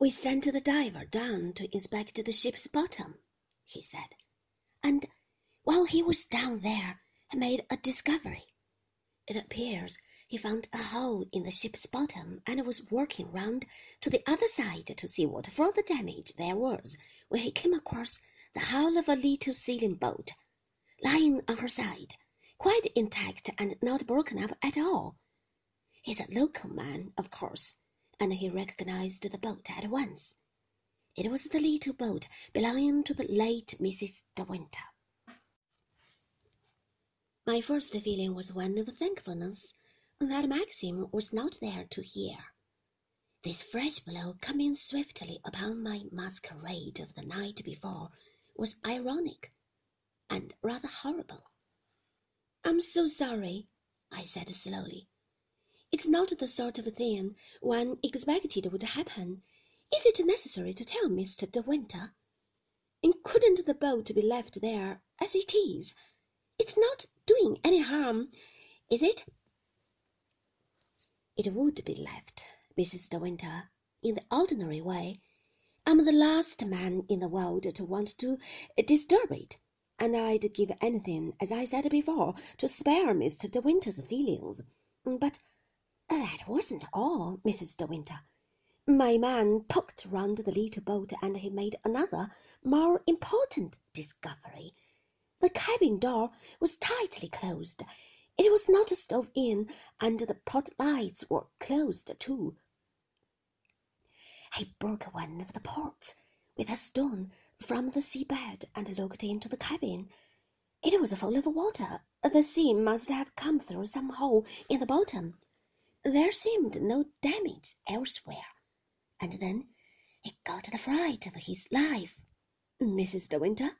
We sent the diver down to inspect the ship's bottom, he said, and while he was down there, he made a discovery. It appears he found a hole in the ship's bottom and was working round to the other side to see what further damage there was when he came across the hull of a little sailing boat, lying on her side, quite intact and not broken up at all. He's a local man, of course, and he recognized the boat at once. It was the little boat belonging to the late Mrs. De Winter. My first feeling was one of thankfulness that Maxim was not there to hear. This fresh blow coming swiftly upon my masquerade of the night before was ironic and rather horrible. I'm so sorry, I said slowly. It's not the sort of thing one expected would happen. Is it necessary to tell Mr. De Winter? And couldn't the boat be left there as it is? It's not doing any harm, is it? It would be left, Mrs. De Winter, in the ordinary way. I'm the last man in the world to want to disturb it, and I'd give anything, as I said before, to spare Mr. De Winter's feelings. But that wasn't all, Mrs. De Winter. My man poked round the little boat and he made another, more important discovery. The cabin door was tightly closed. It was not stove in, and the port lights were closed too. He broke one of the ports with a stone from the seabed and looked into the cabin. It was full of water. The sea must have come through some hole in the bottom. There seemed no damage elsewhere. And then he got the fright of his life. Mrs. De Winter,